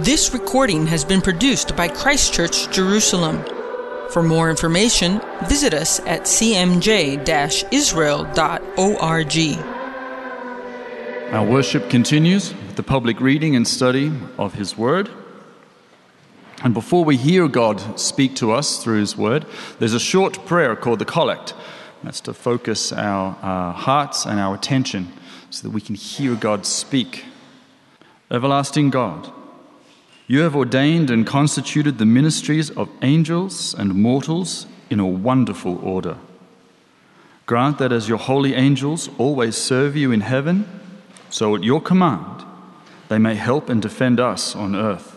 This recording has been produced by Christchurch Jerusalem. For more information, visit us at cmj israel.org. Our worship continues with the public reading and study of His Word. And before we hear God speak to us through His Word, there's a short prayer called the Collect. That's to focus our uh, hearts and our attention so that we can hear God speak. Everlasting God, you have ordained and constituted the ministries of angels and mortals in a wonderful order. Grant that as your holy angels always serve you in heaven, so at your command they may help and defend us on earth.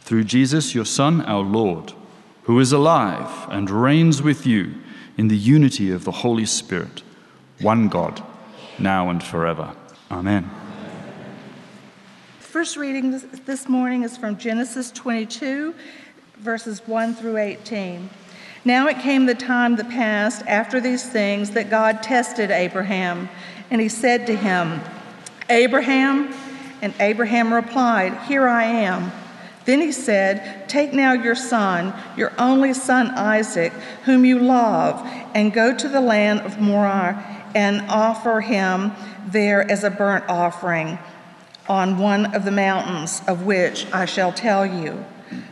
Through Jesus, your Son, our Lord, who is alive and reigns with you in the unity of the Holy Spirit, one God now and forever. Amen. First reading this, morning is from Genesis 22, verses 1 through 18. Now it came the time that passed after these things that God tested Abraham, and he said to him, Abraham, and Abraham replied, Here I am. Then he said, Take now your son, your only son Isaac, whom you love, and go to the land of Moriah and offer him there as a burnt offering on one of the mountains of which I shall tell you.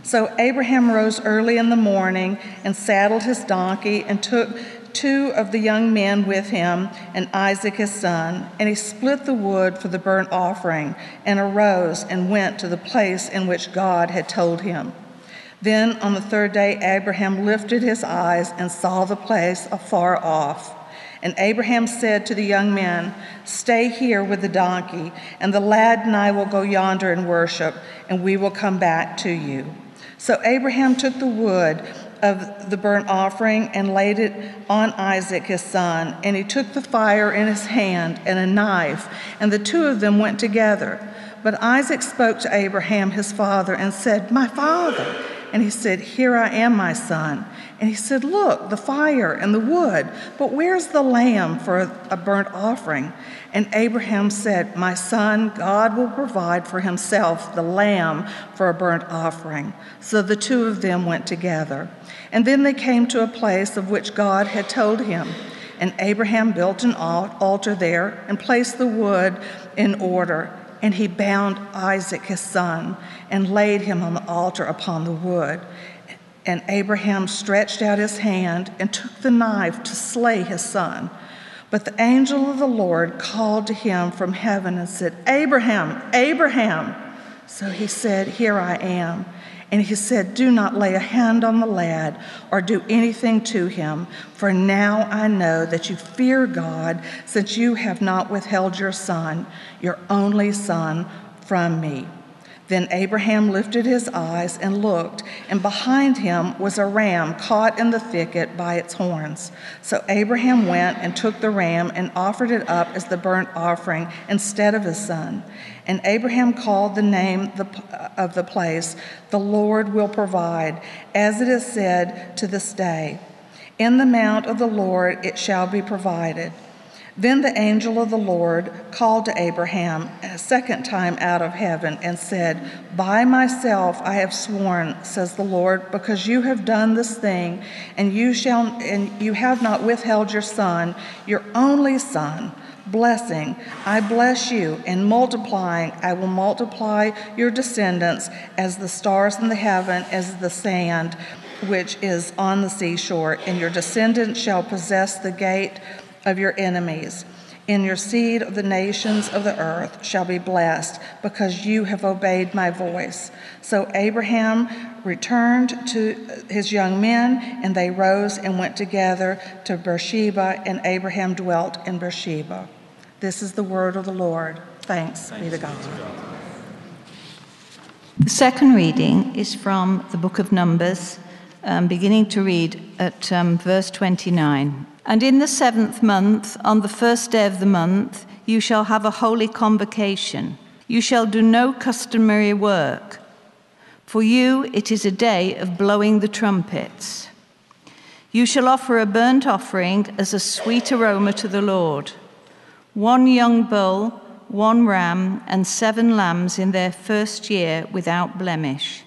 So Abraham rose early in the morning and saddled his donkey and took two of the young men with him and Isaac his son, and he split the wood for the burnt offering and arose and went to the place in which God had told him. Then on the third day, Abraham lifted his eyes and saw the place afar off. And Abraham said to the young men, Stay here with the donkey, and the lad and I will go yonder and worship, and we will come back to you. So Abraham took the wood of the burnt offering and laid it on Isaac his son, and he took the fire in his hand and a knife, and the two of them went together. But Isaac spoke to Abraham his father and said, My father. And he said, Here I am, my son. And he said, Look, the fire and the wood, but where's the lamb for a burnt offering? And Abraham said, My son, God will provide for himself the lamb for a burnt offering. So the two of them went together. And then they came to a place of which God had told him. And Abraham built an altar there and placed the wood in order. And he bound Isaac his son and laid him on the altar upon the wood. And Abraham stretched out his hand and took the knife to slay his son. But the angel of the Lord called to him from heaven and said, Abraham, Abraham. So he said, Here I am. And he said, Do not lay a hand on the lad or do anything to him, for now I know that you fear God, since you have not withheld your son, your only son, from me. Then Abraham lifted his eyes and looked, and behind him was a ram caught in the thicket by its horns. So Abraham went and took the ram and offered it up as the burnt offering instead of his son. And Abraham called the name uh, of the place, The Lord will provide, as it is said to this day In the mount of the Lord it shall be provided. Then the angel of the Lord called to Abraham a second time out of heaven and said, By myself I have sworn, says the Lord, because you have done this thing, and you shall and you have not withheld your son, your only son. Blessing, I bless you, and multiplying, I will multiply your descendants as the stars in the heaven, as the sand which is on the seashore, and your descendants shall possess the gate of your enemies. In your seed, of the nations of the earth shall be blessed, because you have obeyed my voice. So Abraham returned to his young men, and they rose and went together to Beersheba, and Abraham dwelt in Beersheba. This is the word of the Lord. Thanks, Thanks be to God. The second reading is from the book of Numbers, um, beginning to read at um, verse 29. And in the seventh month, on the first day of the month, you shall have a holy convocation. You shall do no customary work. For you it is a day of blowing the trumpets. You shall offer a burnt offering as a sweet aroma to the Lord one young bull one ram, and seven lambs in their first year without blemish.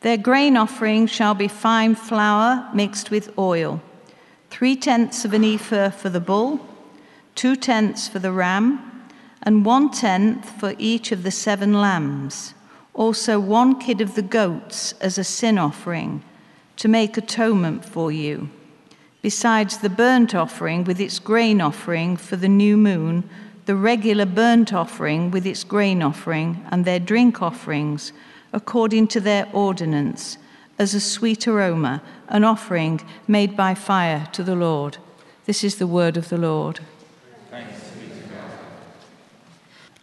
Their grain offering shall be fine flour mixed with oil, three tenths of an ephah for the bull, two tenths for the ram, and one tenth for each of the seven lambs. Also, one kid of the goats as a sin offering to make atonement for you besides the burnt offering with its grain offering for the new moon, the regular burnt offering with its grain offering, and their drink offerings, according to their ordinance, as a sweet aroma, an offering made by fire to the Lord. This is the word of the Lord.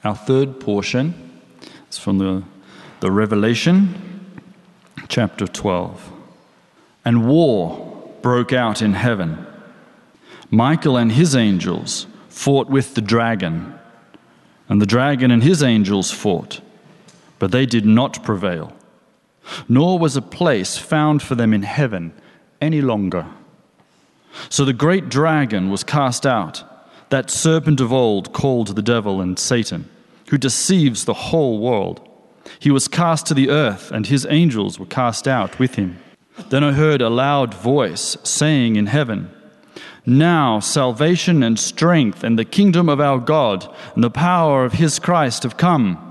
Our third portion is from the, the Revelation, chapter 12. And war broke out in heaven. Michael and his angels fought with the dragon, and the dragon and his angels fought, but they did not prevail, nor was a place found for them in heaven any longer. So the great dragon was cast out, that serpent of old called the devil and Satan, who deceives the whole world. He was cast to the earth, and his angels were cast out with him. Then I heard a loud voice saying in heaven, Now salvation and strength and the kingdom of our God and the power of his Christ have come.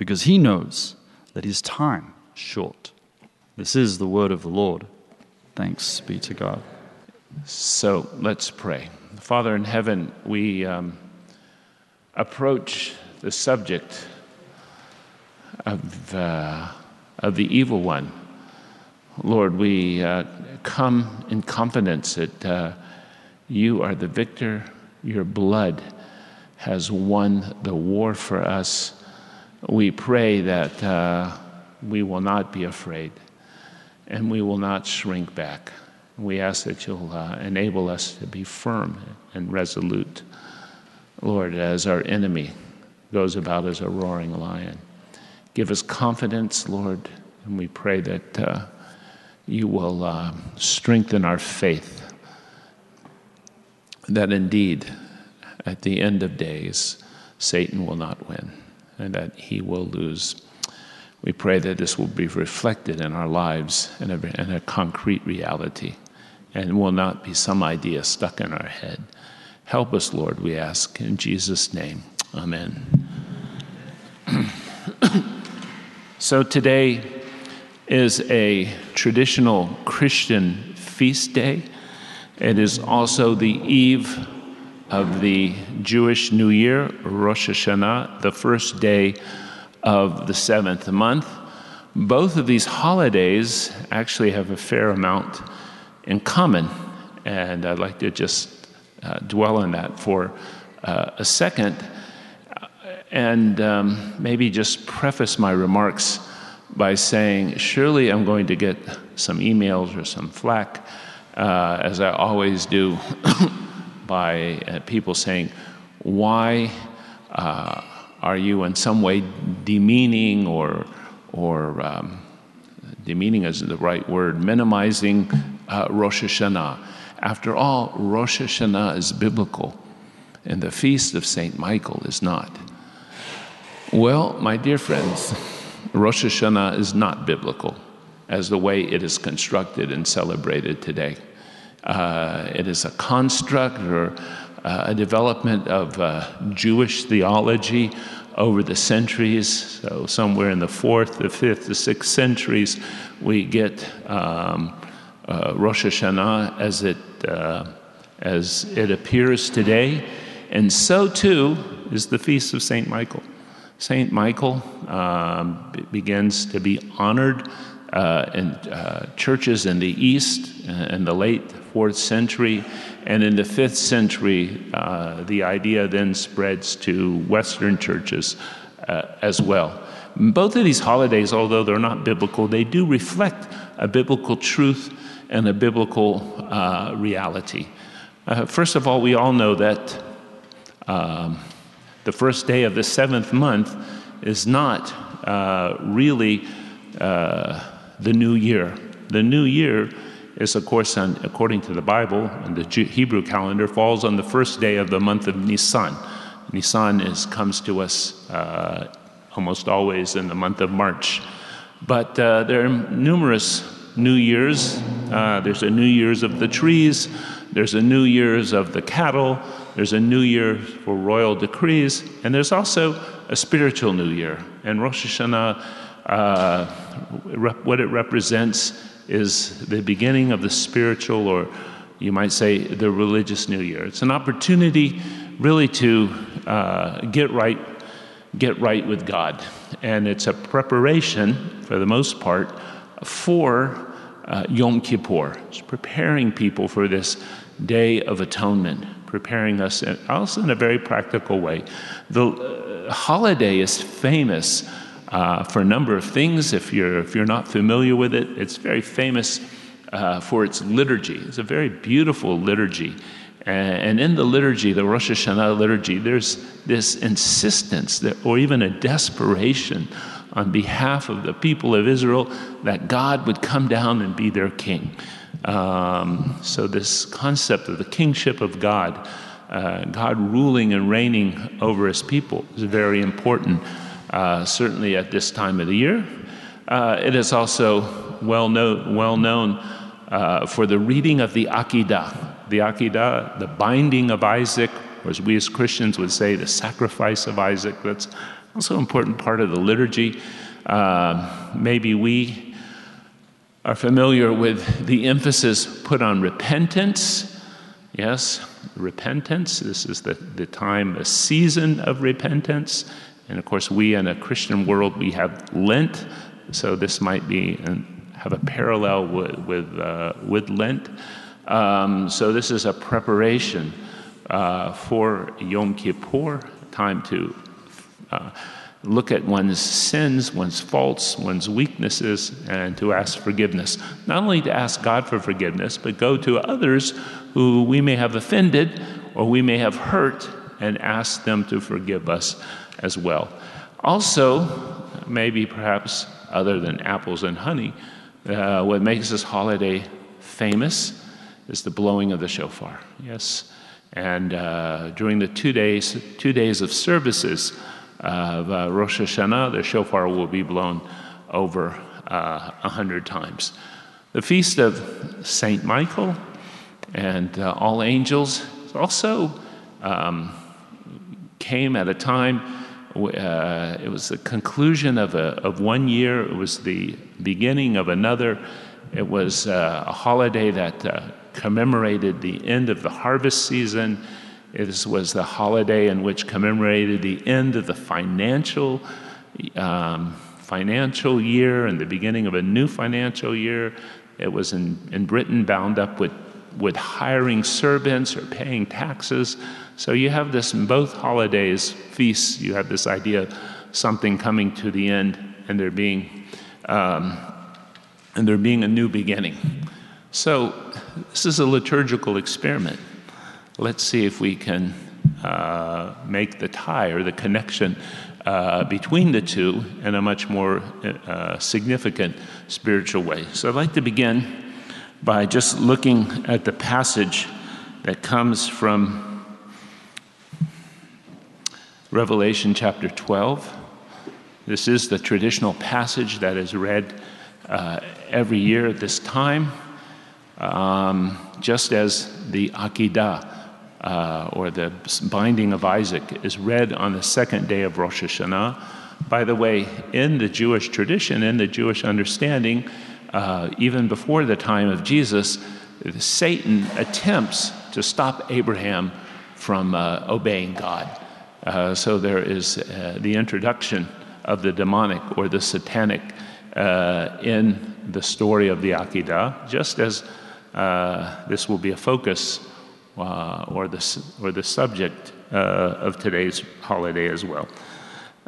because he knows that his time is short. This is the word of the Lord. Thanks be to God. So let's pray. Father in heaven, we um, approach the subject of. Uh, of the evil one. Lord, we uh, come in confidence that uh, you are the victor. Your blood has won the war for us. We pray that uh, we will not be afraid and we will not shrink back. We ask that you'll uh, enable us to be firm and resolute, Lord, as our enemy goes about as a roaring lion. Give us confidence, Lord, and we pray that uh, you will uh, strengthen our faith. That indeed, at the end of days, Satan will not win and that he will lose. We pray that this will be reflected in our lives in a, in a concrete reality and will not be some idea stuck in our head. Help us, Lord, we ask. In Jesus' name, amen. So today is a traditional Christian feast day. It is also the eve of the Jewish New Year, Rosh Hashanah, the first day of the seventh month. Both of these holidays actually have a fair amount in common, and I'd like to just uh, dwell on that for uh, a second and um, maybe just preface my remarks by saying, surely I'm going to get some emails or some flack, uh, as I always do, by uh, people saying, why uh, are you in some way demeaning or, or um, demeaning isn't the right word, minimizing uh, Rosh Hashanah? After all, Rosh Hashanah is biblical, and the feast of St. Michael is not. Well, my dear friends, Rosh Hashanah is not biblical as the way it is constructed and celebrated today. Uh, it is a construct or uh, a development of uh, Jewish theology over the centuries. So, somewhere in the fourth, the fifth, the sixth centuries, we get um, uh, Rosh Hashanah as it, uh, as it appears today. And so too is the Feast of St. Michael. St. Michael um, begins to be honored uh, in uh, churches in the East in the late fourth century. And in the fifth century, uh, the idea then spreads to Western churches uh, as well. Both of these holidays, although they're not biblical, they do reflect a biblical truth and a biblical uh, reality. Uh, first of all, we all know that um, the first day of the seventh month is not uh, really uh, the new year. The new year is, of course, on, according to the Bible and the Hebrew calendar, falls on the first day of the month of Nisan. Nisan is, comes to us uh, almost always in the month of March. But uh, there are numerous New Year's. Uh, there's a New Year's of the trees, there's a New Year's of the cattle, there's a New Year for royal decrees, and there's also a spiritual New Year. And Rosh Hashanah, uh, what it represents is the beginning of the spiritual, or you might say the religious New Year. It's an opportunity really to uh, get right get right with God. And it's a preparation, for the most part, for uh, Yom Kippur. It's preparing people for this day of atonement, preparing us also in a very practical way. The uh, holiday is famous uh, for a number of things. If you're, if you're not familiar with it, it's very famous uh, for its liturgy. It's a very beautiful liturgy. And in the liturgy, the Rosh Hashanah liturgy, there's this insistence that, or even a desperation on behalf of the people of Israel that God would come down and be their king. Um, so, this concept of the kingship of God, uh, God ruling and reigning over his people, is very important, uh, certainly at this time of the year. Uh, it is also well, know, well known uh, for the reading of the Akedah the Akedah, the binding of Isaac, or as we as Christians would say, the sacrifice of Isaac. That's also an important part of the liturgy. Uh, maybe we are familiar with the emphasis put on repentance. Yes, repentance. This is the, the time, a season of repentance. And of course, we in a Christian world, we have Lent. So this might be and have a parallel with, with, uh, with Lent. Um, so this is a preparation uh, for Yom Kippur, time to uh, look at one's sins, one's faults, one's weaknesses, and to ask forgiveness. Not only to ask God for forgiveness, but go to others who we may have offended or we may have hurt and ask them to forgive us as well. Also, maybe perhaps other than apples and honey, uh, what makes this holiday famous is the blowing of the shofar. Yes. And uh, during the two days, two days of services of uh, Rosh Hashanah, the shofar will be blown over uh, a hundred times. The feast of Saint Michael and uh, all angels also um, came at a time. Uh, it was the conclusion of, a, of one year. It was the beginning of another. It was uh, a holiday that commemorated the end of the harvest season. It was the holiday in which commemorated the end of the financial um, financial year and the beginning of a new financial year. It was in, in Britain bound up with, with hiring servants or paying taxes. So you have this in both holidays, feasts, you have this idea of something coming to the end and there being um, and there being a new beginning. So, this is a liturgical experiment. Let's see if we can uh, make the tie or the connection uh, between the two in a much more uh, significant spiritual way. So, I'd like to begin by just looking at the passage that comes from Revelation chapter 12. This is the traditional passage that is read uh, every year at this time um, just as the Akedah, uh, or the binding of Isaac, is read on the second day of Rosh Hashanah. By the way, in the Jewish tradition, in the Jewish understanding, uh, even before the time of Jesus, Satan attempts to stop Abraham from uh, obeying God. Uh, so there is uh, the introduction of the demonic or the satanic uh, in the story of the Akedah, just as uh, this will be a focus uh, or, the, or the subject uh, of today's holiday as well.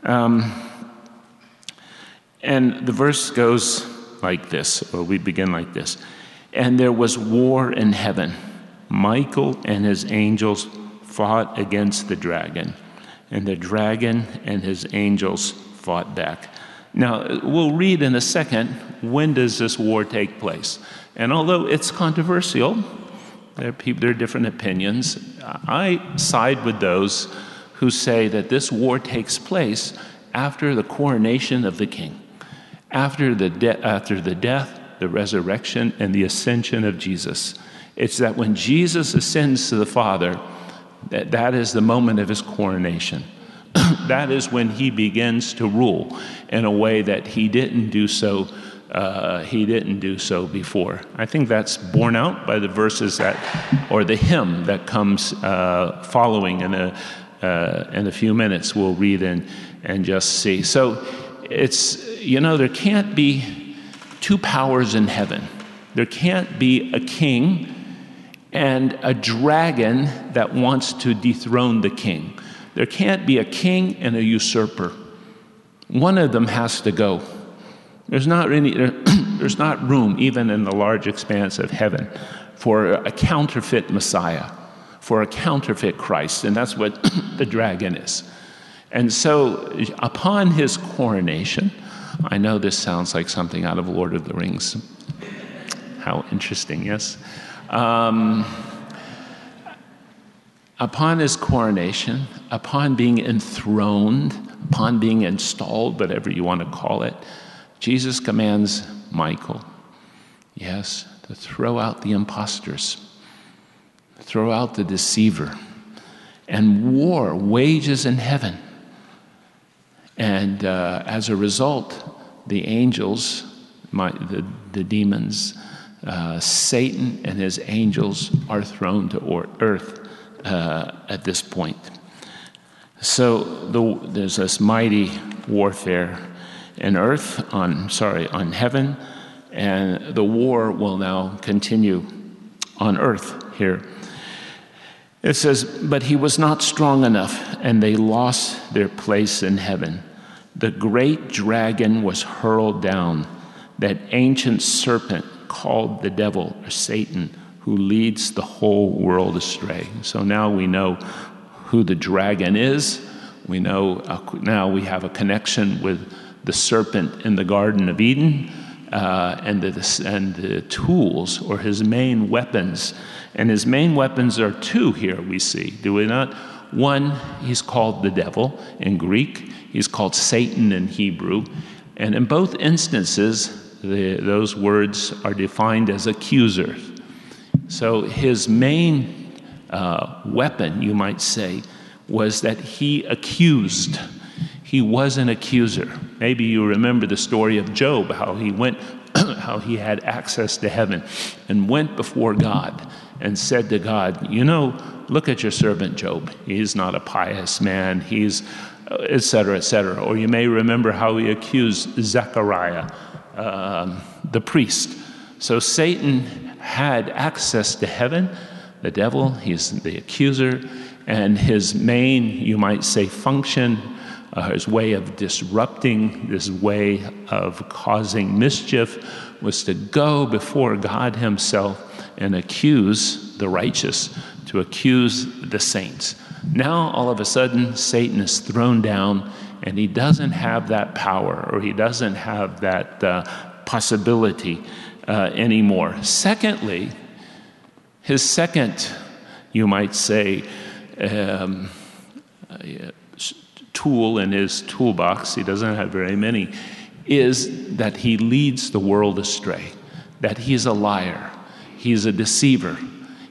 Um, and the verse goes like this, or we begin like this. And there was war in heaven. Michael and his angels fought against the dragon, and the dragon and his angels fought back. Now, we'll read in a second when does this war take place. And although it's controversial, there are, people, there are different opinions. I side with those who say that this war takes place after the coronation of the king, after the, de- after the death, the resurrection, and the ascension of Jesus. It's that when Jesus ascends to the Father, that, that is the moment of his coronation. that is when he begins to rule in a way that he didn't do so. Uh, he didn't do so before. I think that's borne out by the verses that, or the hymn that comes uh, following in a, uh, in a few minutes. We'll read and, and just see. So it's, you know, there can't be two powers in heaven. There can't be a king and a dragon that wants to dethrone the king. There can't be a king and a usurper. One of them has to go. There's not, any, there's not room, even in the large expanse of heaven, for a counterfeit Messiah, for a counterfeit Christ. And that's what the dragon is. And so, upon his coronation, I know this sounds like something out of Lord of the Rings. How interesting, yes? Um, upon his coronation, upon being enthroned, upon being installed, whatever you want to call it, Jesus commands Michael, yes, to throw out the impostors, throw out the deceiver. And war wages in heaven. And uh, as a result, the angels, my, the, the demons, uh, Satan and his angels are thrown to earth uh, at this point. So the, there's this mighty warfare in earth, on sorry, on heaven, and the war will now continue on earth here. It says, But he was not strong enough, and they lost their place in heaven. The great dragon was hurled down, that ancient serpent called the devil or Satan, who leads the whole world astray. So now we know who the dragon is. We know uh, now we have a connection with the serpent in the Garden of Eden uh, and, the, and the tools or his main weapons. And his main weapons are two here, we see, do we not? One, he's called the devil in Greek, he's called Satan in Hebrew. And in both instances, the, those words are defined as accusers. So his main uh, weapon, you might say, was that he accused. He was an accuser. Maybe you remember the story of Job, how he went, how he had access to heaven and went before God and said to God, You know, look at your servant Job. He's not a pious man. He's, etc., uh, etc. Et or you may remember how he accused Zechariah um, the priest. So Satan had access to heaven. The devil, he's the accuser, and his main, you might say, function, uh, his way of disrupting, this way of causing mischief, was to go before God Himself and accuse the righteous, to accuse the saints. Now, all of a sudden, Satan is thrown down and he doesn't have that power or he doesn't have that uh, possibility uh, anymore. Secondly, his second, you might say, um, uh, tool in his toolbox, he doesn't have very many, is that he leads the world astray, that he's a liar, he's a deceiver.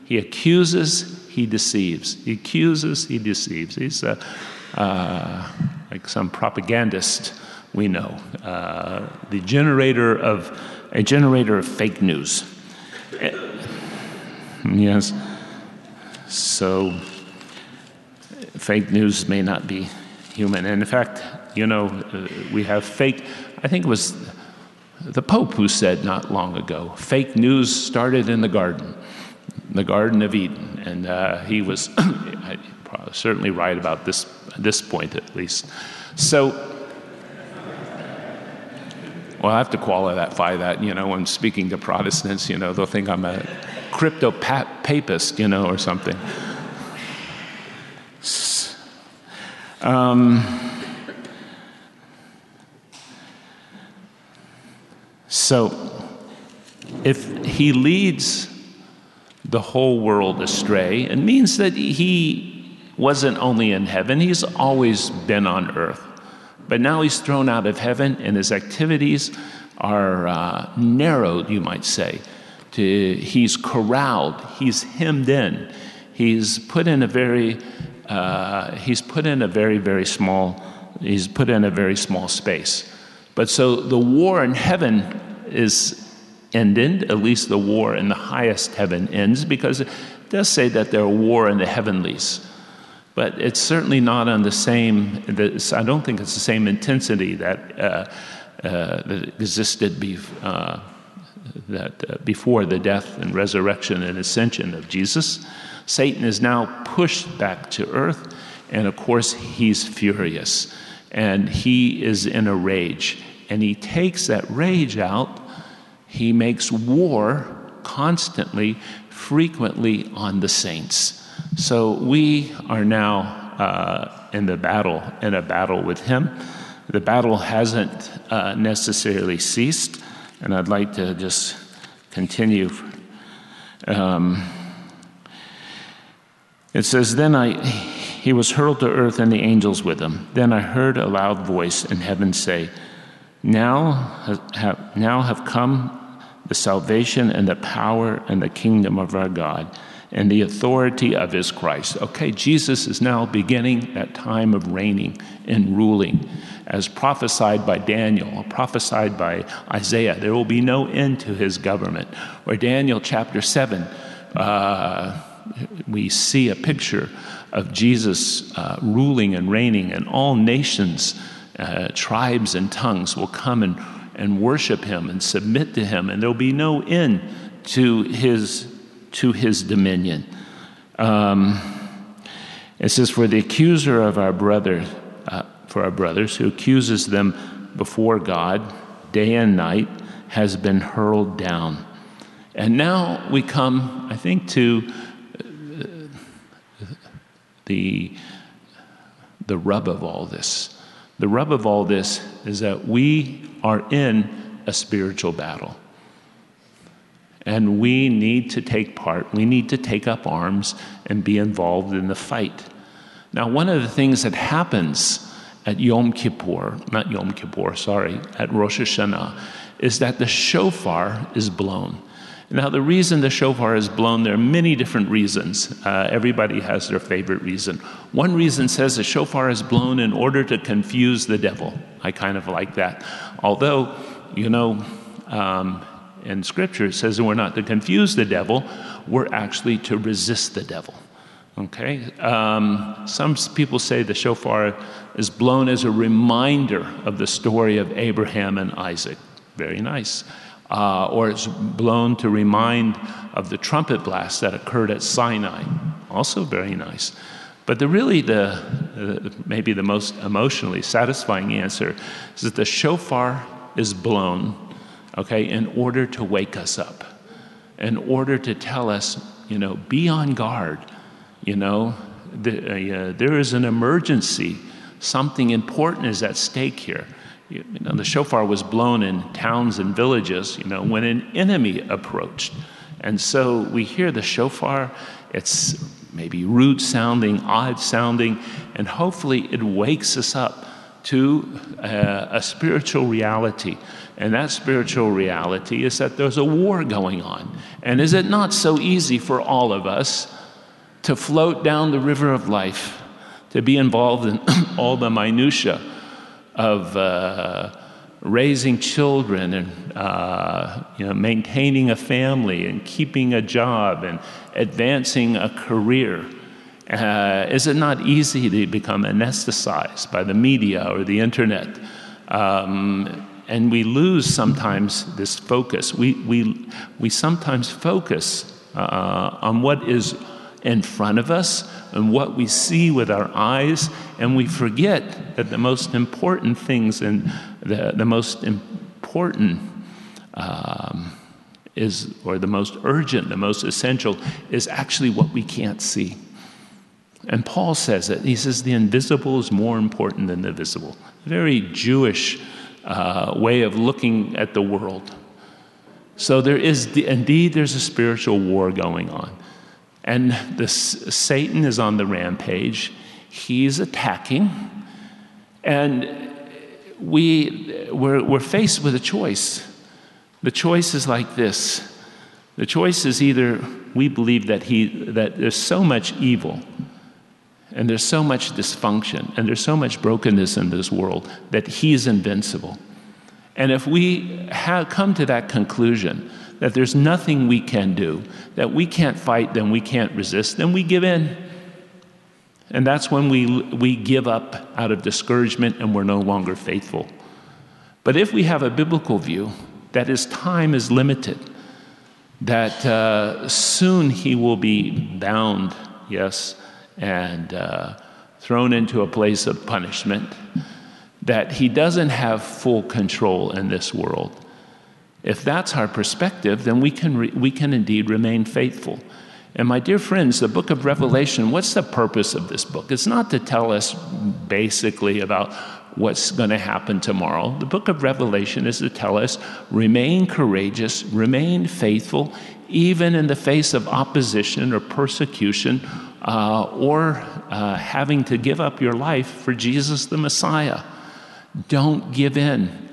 He accuses, he deceives. He accuses, he deceives. He's a, uh, like some propagandist we know, uh, the generator of a generator of fake news. Yes. So fake news may not be human. And in fact, you know, uh, we have fake, I think it was the Pope who said not long ago fake news started in the garden, the Garden of Eden. And uh, he was certainly right about this, this point at least. So, well, I have to qualify that, you know, when speaking to Protestants, you know, they'll think I'm a crypto papist, you know, or something. Um, so, if he leads the whole world astray, it means that he wasn't only in heaven, he's always been on earth. But now he's thrown out of heaven, and his activities are uh, narrowed, you might say. To, he's corralled, he's hemmed in, he's put in a very uh, he's put in a very, very small, he's put in a very small space. But so the war in heaven is ended, at least the war in the highest heaven ends, because it does say that there are war in the heavenlies. But it's certainly not on the same, I don't think it's the same intensity that, uh, uh, that existed be, uh, that, uh, before the death and resurrection and ascension of Jesus. Satan is now pushed back to earth, and of course, he's furious and he is in a rage. And he takes that rage out, he makes war constantly, frequently on the saints. So we are now uh, in the battle, in a battle with him. The battle hasn't uh, necessarily ceased, and I'd like to just continue. Um, it says, Then I, he was hurled to earth and the angels with him. Then I heard a loud voice in heaven say, Now have, now have come the salvation and the power and the kingdom of our God and the authority of his Christ. Okay, Jesus is now beginning that time of reigning and ruling. As prophesied by Daniel, prophesied by Isaiah, there will be no end to his government. Or Daniel chapter 7, uh, we see a picture of Jesus uh, ruling and reigning, and all nations, uh, tribes, and tongues will come and, and worship him and submit to him, and there'll be no end to his, to his dominion. Um, it says, For the accuser of our brother, uh, for our brothers, who accuses them before God day and night, has been hurled down. And now we come, I think, to the, the rub of all this. The rub of all this is that we are in a spiritual battle. And we need to take part, we need to take up arms and be involved in the fight. Now, one of the things that happens at Yom Kippur, not Yom Kippur, sorry, at Rosh Hashanah, is that the shofar is blown. Now, the reason the shofar is blown, there are many different reasons. Uh, everybody has their favorite reason. One reason says the shofar is blown in order to confuse the devil. I kind of like that. Although, you know, um, in Scripture it says we're not to confuse the devil, we're actually to resist the devil. Okay? Um, some people say the shofar is blown as a reminder of the story of Abraham and Isaac. Very nice uh, or it's blown to remind of the trumpet blast that occurred at Sinai. Also very nice. But the really the uh, maybe the most emotionally satisfying answer is that the shofar is blown, okay, in order to wake us up, in order to tell us, you know, be on guard. You know, the, uh, there is an emergency. Something important is at stake here. You know, the shofar was blown in towns and villages, you know, when an enemy approached. And so we hear the shofar, it's maybe rude sounding, odd sounding, and hopefully it wakes us up to uh, a spiritual reality. And that spiritual reality is that there's a war going on. And is it not so easy for all of us to float down the river of life, to be involved in all the minutiae of uh, raising children and uh, you know, maintaining a family and keeping a job and advancing a career. Uh, is it not easy to become anesthetized by the media or the internet? Um, and we lose sometimes this focus. We, we, we sometimes focus uh, on what is in front of us and what we see with our eyes, and we forget that the most important things and the, the most important um, is, or the most urgent, the most essential, is actually what we can't see. And Paul says it. He says the invisible is more important than the visible. Very Jewish uh, way of looking at the world. So there is, the, indeed, there's a spiritual war going on. And this, Satan is on the rampage. He's attacking. And we, we're, we're faced with a choice. The choice is like this the choice is either we believe that, he, that there's so much evil and there's so much dysfunction and there's so much brokenness in this world that he's invincible. And if we come to that conclusion that there's nothing we can do, that we can't fight, then we can't resist, then we give in. And that's when we, we give up out of discouragement and we're no longer faithful. But if we have a biblical view that his time is limited, that uh, soon he will be bound, yes, and uh, thrown into a place of punishment, that he doesn't have full control in this world. If that's our perspective, then we can, re- we can indeed remain faithful. And my dear friends, the book of Revelation, what's the purpose of this book? It's not to tell us basically about what's going to happen tomorrow. The book of Revelation is to tell us remain courageous, remain faithful, even in the face of opposition or persecution uh, or uh, having to give up your life for Jesus the Messiah. Don't give in.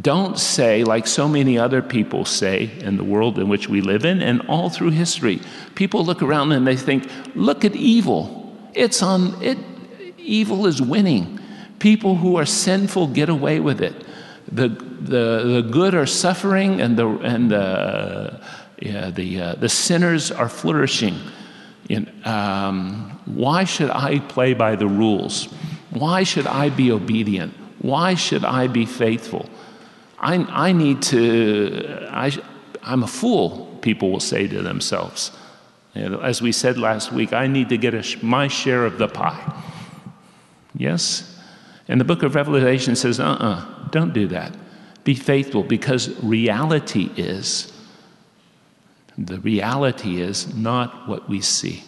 Don't say, like so many other people say in the world in which we live in and all through history, people look around and they think, look at evil. It's on it, evil is winning. People who are sinful get away with it. The, the, the good are suffering and the, and the, yeah, the, uh, the sinners are flourishing. In, um, why should I play by the rules? Why should I be obedient? Why should I be faithful? I, I need to, I, I'm a fool, people will say to themselves. You know, as we said last week, I need to get a, my share of the pie. Yes? And the book of Revelation says, uh uh-uh, uh, don't do that. Be faithful because reality is the reality is not what we see.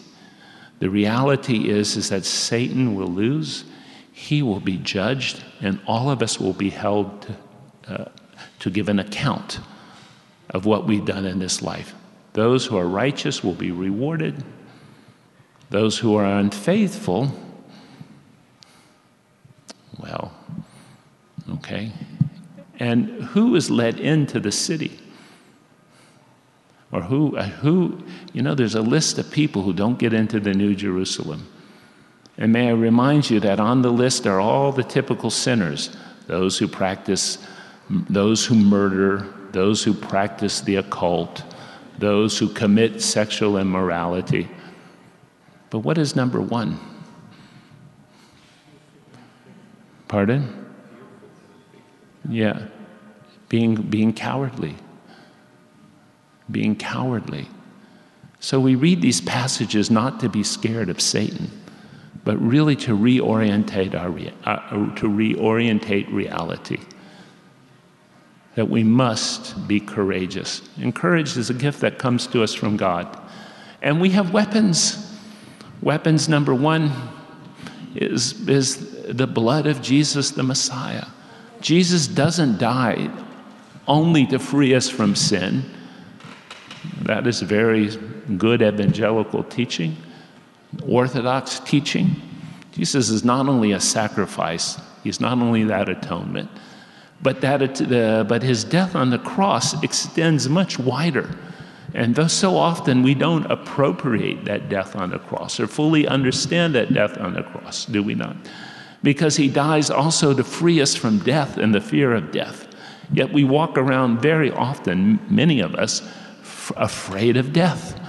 The reality is, is that Satan will lose, he will be judged, and all of us will be held to, uh, to give an account of what we've done in this life. Those who are righteous will be rewarded, those who are unfaithful, well, okay. And who is led into the city? Or who, uh, who, you know, there's a list of people who don't get into the New Jerusalem. And may I remind you that on the list are all the typical sinners those who practice, those who murder, those who practice the occult, those who commit sexual immorality. But what is number one? Pardon? Yeah, being, being cowardly being cowardly. So we read these passages not to be scared of Satan, but really to reorientate, our, uh, to reorientate reality. That we must be courageous. And courage is a gift that comes to us from God. And we have weapons. Weapons number one is, is the blood of Jesus the Messiah. Jesus doesn't die only to free us from sin. That is very good evangelical teaching, orthodox teaching. Jesus is not only a sacrifice, he's not only that atonement, but, that uh, but his death on the cross extends much wider. And thus, so often we don't appropriate that death on the cross or fully understand that death on the cross, do we not? Because he dies also to free us from death and the fear of death. Yet we walk around very often, many of us, afraid of death,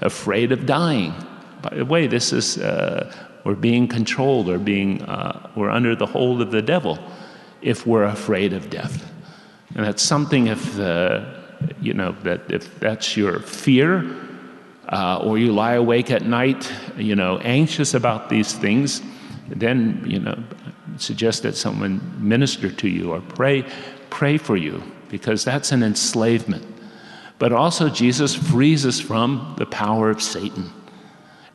afraid of dying. By the way, this is, uh, we're being controlled or being, uh, we're under the hold of the devil if we're afraid of death. And that's something if the, you know, that if that's your fear, uh, or you lie awake at night, you know, anxious about these things, then, you know, suggest that someone minister to you or pray, pray for you, because that's an enslavement. But also, Jesus frees us from the power of Satan.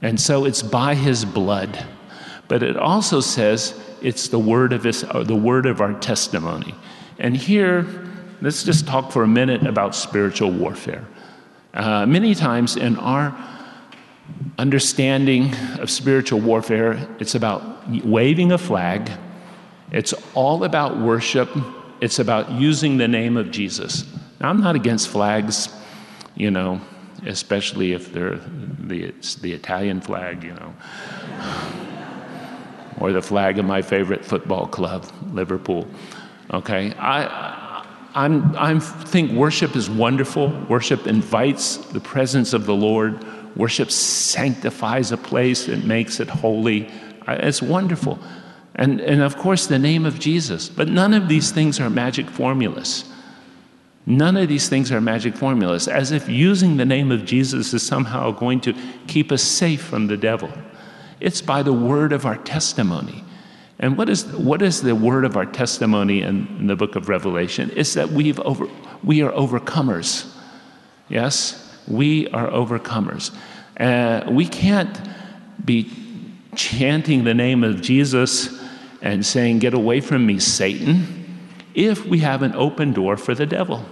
And so it's by his blood. But it also says it's the word of, his, the word of our testimony. And here, let's just talk for a minute about spiritual warfare. Uh, many times in our understanding of spiritual warfare, it's about waving a flag, it's all about worship, it's about using the name of Jesus. I'm not against flags, you know, especially if they're the, the Italian flag, you know, or the flag of my favorite football club, Liverpool. Okay, I, I'm, I think worship is wonderful. Worship invites the presence of the Lord. Worship sanctifies a place, it makes it holy. It's wonderful. And, and of course, the name of Jesus. But none of these things are magic formulas. None of these things are magic formulas, as if using the name of Jesus is somehow going to keep us safe from the devil. It's by the word of our testimony. And what is, what is the word of our testimony in, in the book of Revelation? It's that we've over, we are overcomers. Yes? We are overcomers. Uh, we can't be chanting the name of Jesus and saying, Get away from me, Satan, if we have an open door for the devil.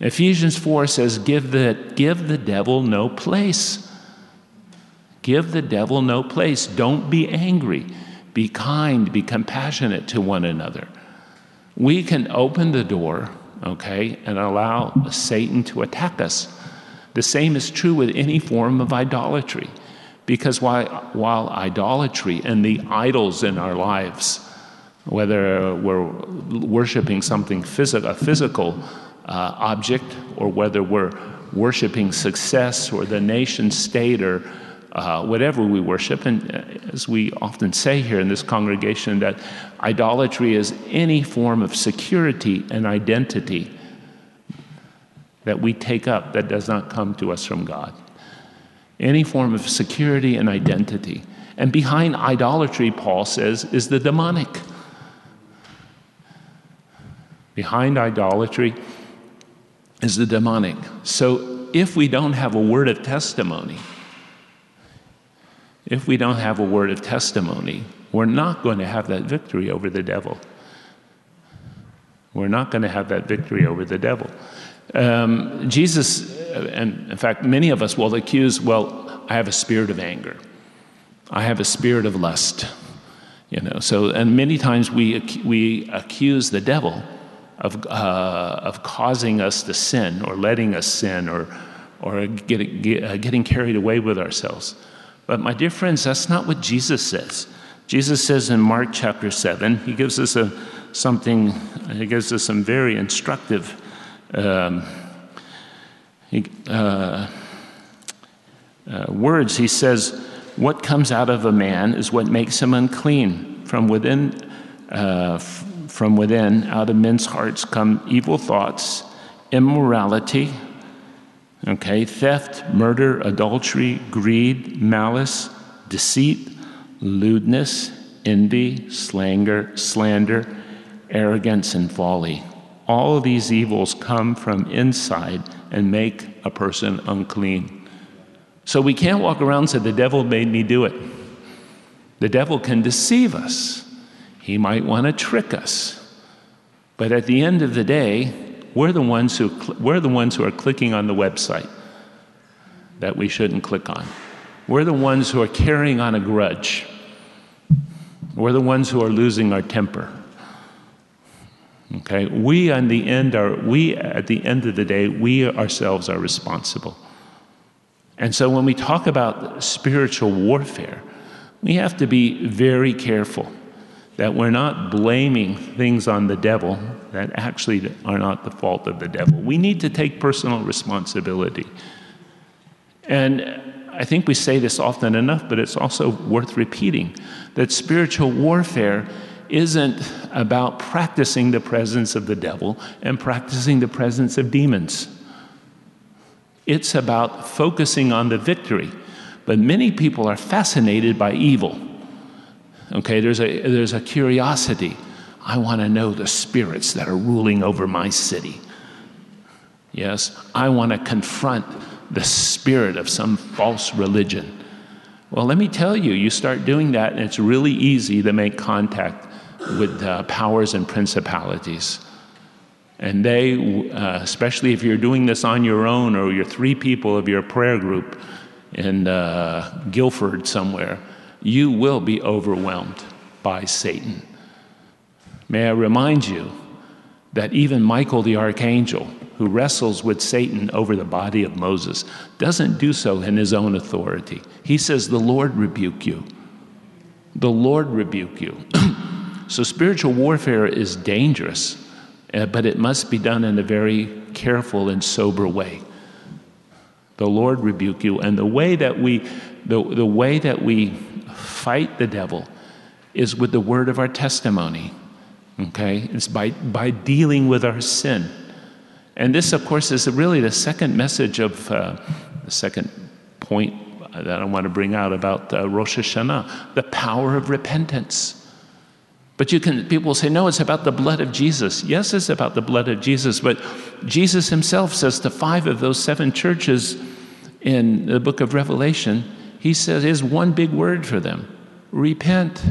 Ephesians 4 says, Give the, give the devil no place. Give the devil no place. Don't be angry. Be kind. Be compassionate to one another. We can open the door, okay, and allow Satan to attack us. The same is true with any form of idolatry. Because while, while idolatry and the idols in our lives, whether we're worshiping something physical, a physical uh, object, or whether we're worshiping success or the nation state or uh, whatever we worship. And uh, as we often say here in this congregation, that idolatry is any form of security and identity that we take up that does not come to us from God. Any form of security and identity. And behind idolatry, Paul says, is the demonic. Behind idolatry is the demonic. So if we don't have a word of testimony, if we don't have a word of testimony, we're not going to have that victory over the devil. We're not going to have that victory over the devil. Um, Jesus, and in fact, many of us will accuse, well, I have a spirit of anger. I have a spirit of lust. You know, so, and many times we, we accuse the devil of, uh, of causing us to sin or letting us sin or, or getting, get, uh, getting carried away with ourselves. But my dear friends, that's not what Jesus says. Jesus says in Mark chapter 7, he gives us a, something, he gives us some very instructive um, he, uh, uh, words. He says, What comes out of a man is what makes him unclean. From within, uh, f- from within, out of men's hearts come evil thoughts, immorality, Okay, theft, murder, adultery, greed, malice, deceit, lewdness, envy, slander, slander, arrogance, and folly. All of these evils come from inside and make a person unclean. So we can't walk around and say, The devil made me do it. The devil can deceive us, he might want to trick us. But at the end of the day, we're the ones who, we're the ones who are clicking on the website that we shouldn't click on. We're the ones who are carrying on a grudge. We're the ones who are losing our temper. Okay, we on the end are we at the end of the day, we ourselves are responsible. And so when we talk about spiritual warfare, we have to be very careful that we're not blaming things on the devil that actually are not the fault of the devil. We need to take personal responsibility. And I think we say this often enough, but it's also worth repeating that spiritual warfare isn't about practicing the presence of the devil and practicing the presence of demons. It's about focusing on the victory. But many people are fascinated by evil. Okay, there's a, there's a curiosity. I want to know the spirits that are ruling over my city. Yes, I want to confront the spirit of some false religion. Well, let me tell you, you start doing that, and it's really easy to make contact with uh, powers and principalities. And they, uh, especially if you're doing this on your own or you're three people of your prayer group in uh, Guildford somewhere, you will be overwhelmed by Satan. May I remind you that even Michael the archangel, who wrestles with Satan over the body of Moses, doesn't do so in his own authority. He says, The Lord rebuke you. The Lord rebuke you. so spiritual warfare is dangerous, uh, but it must be done in a very careful and sober way. The Lord rebuke you. And the way that we, the, the way that we fight the devil is with the word of our testimony. Okay? It's by, by dealing with our sin. And this, of course, is really the second message of uh, the second point that I want to bring out about uh, Rosh Hashanah the power of repentance. But you can, people say, no, it's about the blood of Jesus. Yes, it's about the blood of Jesus, but Jesus himself says to five of those seven churches in the book of Revelation, he says, is one big word for them repent.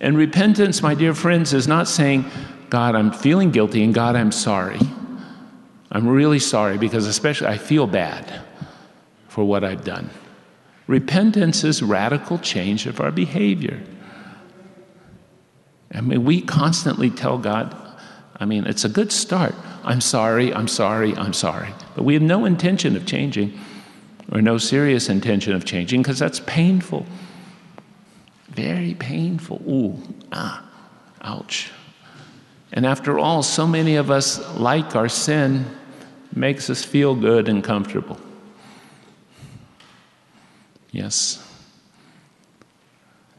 And repentance, my dear friends, is not saying, God, I'm feeling guilty, and God, I'm sorry. I'm really sorry because, especially, I feel bad for what I've done. Repentance is radical change of our behavior. I mean, we constantly tell God, I mean, it's a good start. I'm sorry, I'm sorry, I'm sorry. But we have no intention of changing or no serious intention of changing because that's painful. Very painful. Ooh, ah, ouch. And after all, so many of us like our sin makes us feel good and comfortable. Yes.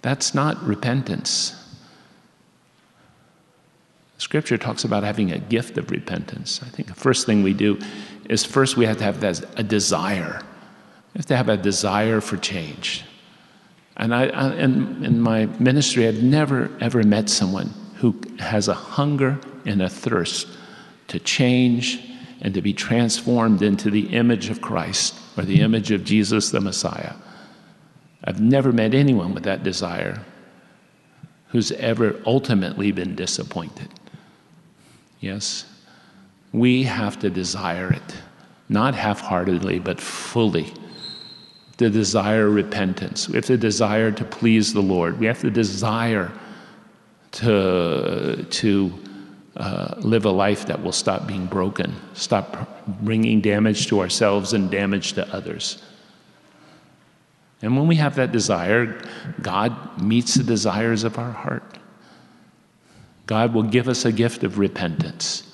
That's not repentance. Scripture talks about having a gift of repentance. I think the first thing we do is first we have to have a desire. We have to have a desire for change. And I, I in, in my ministry, I've never ever met someone who has a hunger and a thirst to change and to be transformed into the image of Christ or the image of Jesus the Messiah. I've never met anyone with that desire who's ever ultimately been disappointed. Yes, we have to desire it, not half heartedly, but fully. To desire repentance. We have to desire to please the Lord. We have to desire to, to uh, live a life that will stop being broken, stop bringing damage to ourselves and damage to others. And when we have that desire, God meets the desires of our heart. God will give us a gift of repentance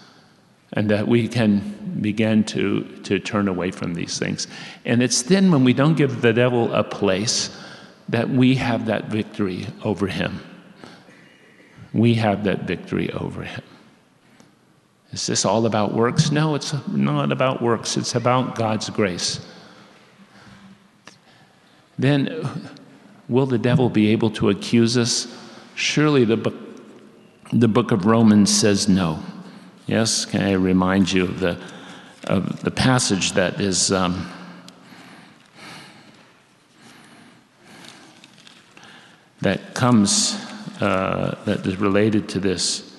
and that we can begin to, to turn away from these things. And it's then when we don't give the devil a place that we have that victory over him. We have that victory over him. Is this all about works? No, it's not about works, it's about God's grace then will the devil be able to accuse us? Surely the book, the book of Romans says no. Yes, can I remind you of the, of the passage that is. Um, that comes, uh, that is related to this.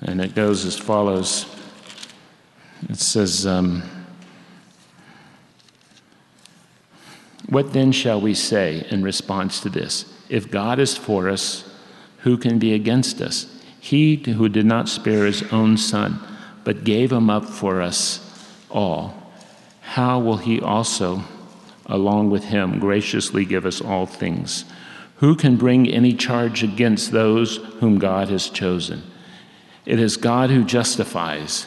And it goes as follows it says, um, What then shall we say in response to this? If God is for us, who can be against us? He who did not spare his own son, but gave him up for us all, how will he also, along with him, graciously give us all things? Who can bring any charge against those whom God has chosen? It is God who justifies.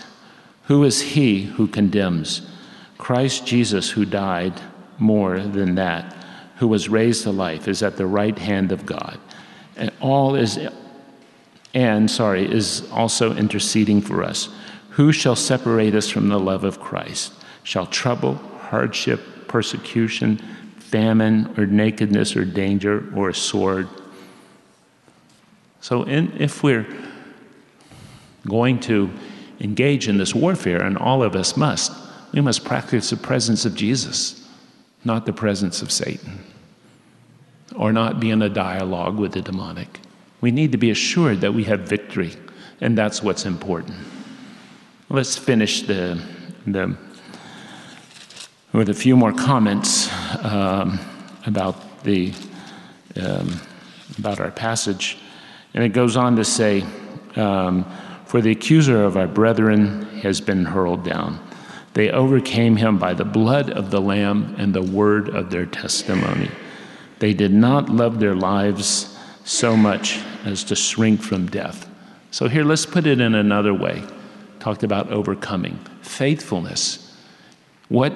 Who is he who condemns? Christ Jesus, who died more than that, who was raised to life, is at the right hand of God. And all is and, sorry, is also interceding for us. Who shall separate us from the love of Christ? Shall trouble, hardship, persecution, famine, or nakedness, or danger, or a sword? So, in, if we're going to engage in this warfare, and all of us must, we must practice the presence of Jesus, not the presence of Satan, or not be in a dialogue with the demonic. We need to be assured that we have victory, and that's what's important. Let's finish the, the with a few more comments um, about the um, about our passage, and it goes on to say, um, "For the accuser of our brethren has been hurled down." They overcame him by the blood of the Lamb and the word of their testimony. They did not love their lives so much as to shrink from death. So, here, let's put it in another way. Talked about overcoming. Faithfulness. What,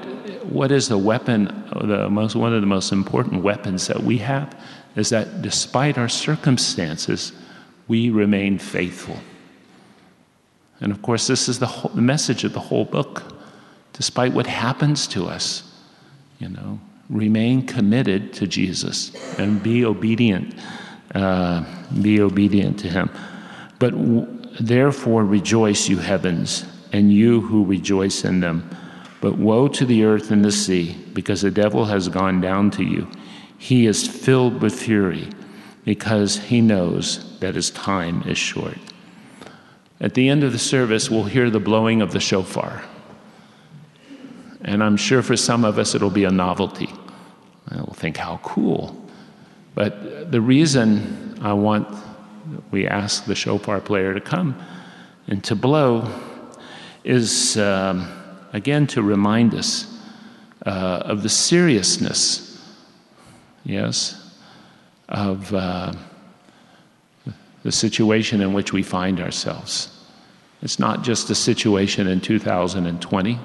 what is the weapon, the most, one of the most important weapons that we have? Is that despite our circumstances, we remain faithful. And of course, this is the, whole, the message of the whole book despite what happens to us, you know, remain committed to Jesus and be obedient. Uh, be obedient to him. But w- therefore rejoice, you heavens, and you who rejoice in them. But woe to the earth and the sea, because the devil has gone down to you. He is filled with fury, because he knows that his time is short. At the end of the service, we'll hear the blowing of the shofar. And I'm sure for some of us it'll be a novelty. And we'll think, how cool. But the reason I want, we ask the shofar player to come and to blow is, um, again, to remind us uh, of the seriousness, yes, of uh, the situation in which we find ourselves. It's not just a situation in 2020.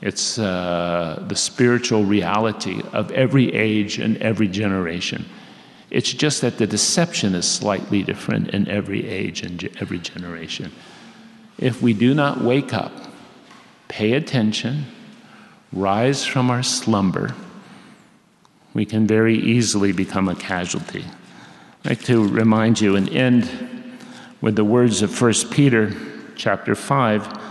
It's uh, the spiritual reality of every age and every generation. It's just that the deception is slightly different in every age and every generation. If we do not wake up, pay attention, rise from our slumber, we can very easily become a casualty. I'd like to remind you and end with the words of 1 Peter chapter 5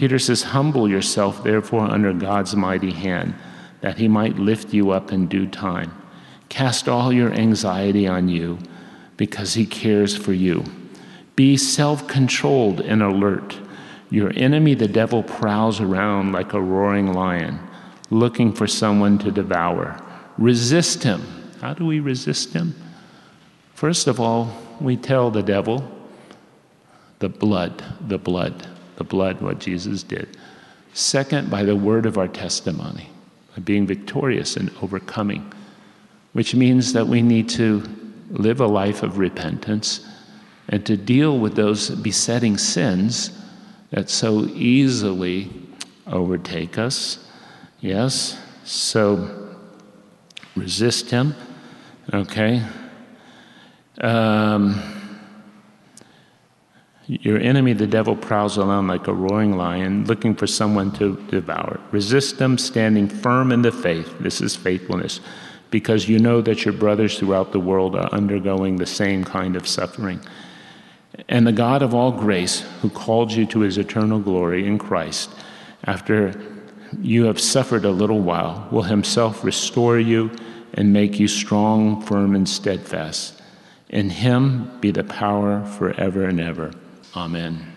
Peter says, Humble yourself, therefore, under God's mighty hand, that he might lift you up in due time. Cast all your anxiety on you, because he cares for you. Be self controlled and alert. Your enemy, the devil, prowls around like a roaring lion, looking for someone to devour. Resist him. How do we resist him? First of all, we tell the devil, the blood, the blood the blood, what Jesus did. Second, by the word of our testimony, by being victorious and overcoming, which means that we need to live a life of repentance and to deal with those besetting sins that so easily overtake us. Yes? So resist him. Okay? Um, your enemy, the devil, prowls around like a roaring lion, looking for someone to devour. Resist them, standing firm in the faith. This is faithfulness, because you know that your brothers throughout the world are undergoing the same kind of suffering. And the God of all grace, who called you to his eternal glory in Christ, after you have suffered a little while, will himself restore you and make you strong, firm, and steadfast. In him be the power forever and ever. Amen.